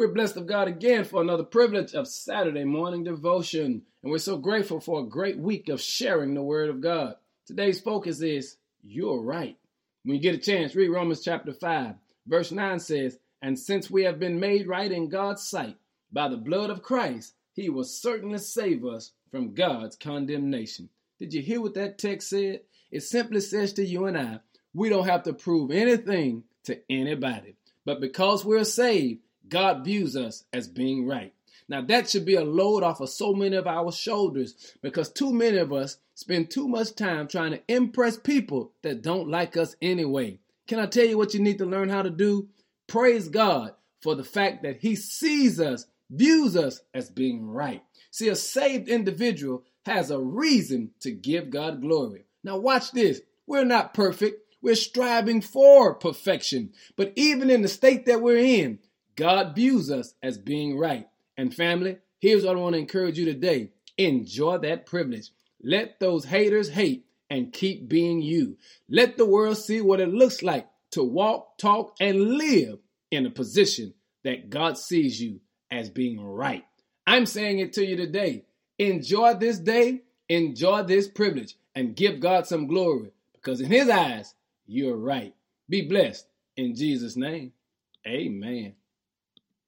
We're blessed of God again for another privilege of Saturday morning devotion. And we're so grateful for a great week of sharing the Word of God. Today's focus is You're right. When you get a chance, read Romans chapter 5. Verse 9 says, And since we have been made right in God's sight by the blood of Christ, he will certainly save us from God's condemnation. Did you hear what that text said? It simply says to you and I, we don't have to prove anything to anybody. But because we're saved, God views us as being right. Now, that should be a load off of so many of our shoulders because too many of us spend too much time trying to impress people that don't like us anyway. Can I tell you what you need to learn how to do? Praise God for the fact that He sees us, views us as being right. See, a saved individual has a reason to give God glory. Now, watch this. We're not perfect. We're striving for perfection. But even in the state that we're in, God views us as being right. And family, here's what I want to encourage you today enjoy that privilege. Let those haters hate and keep being you. Let the world see what it looks like to walk, talk, and live in a position that God sees you as being right. I'm saying it to you today. Enjoy this day, enjoy this privilege, and give God some glory because in His eyes, you're right. Be blessed in Jesus' name. Amen.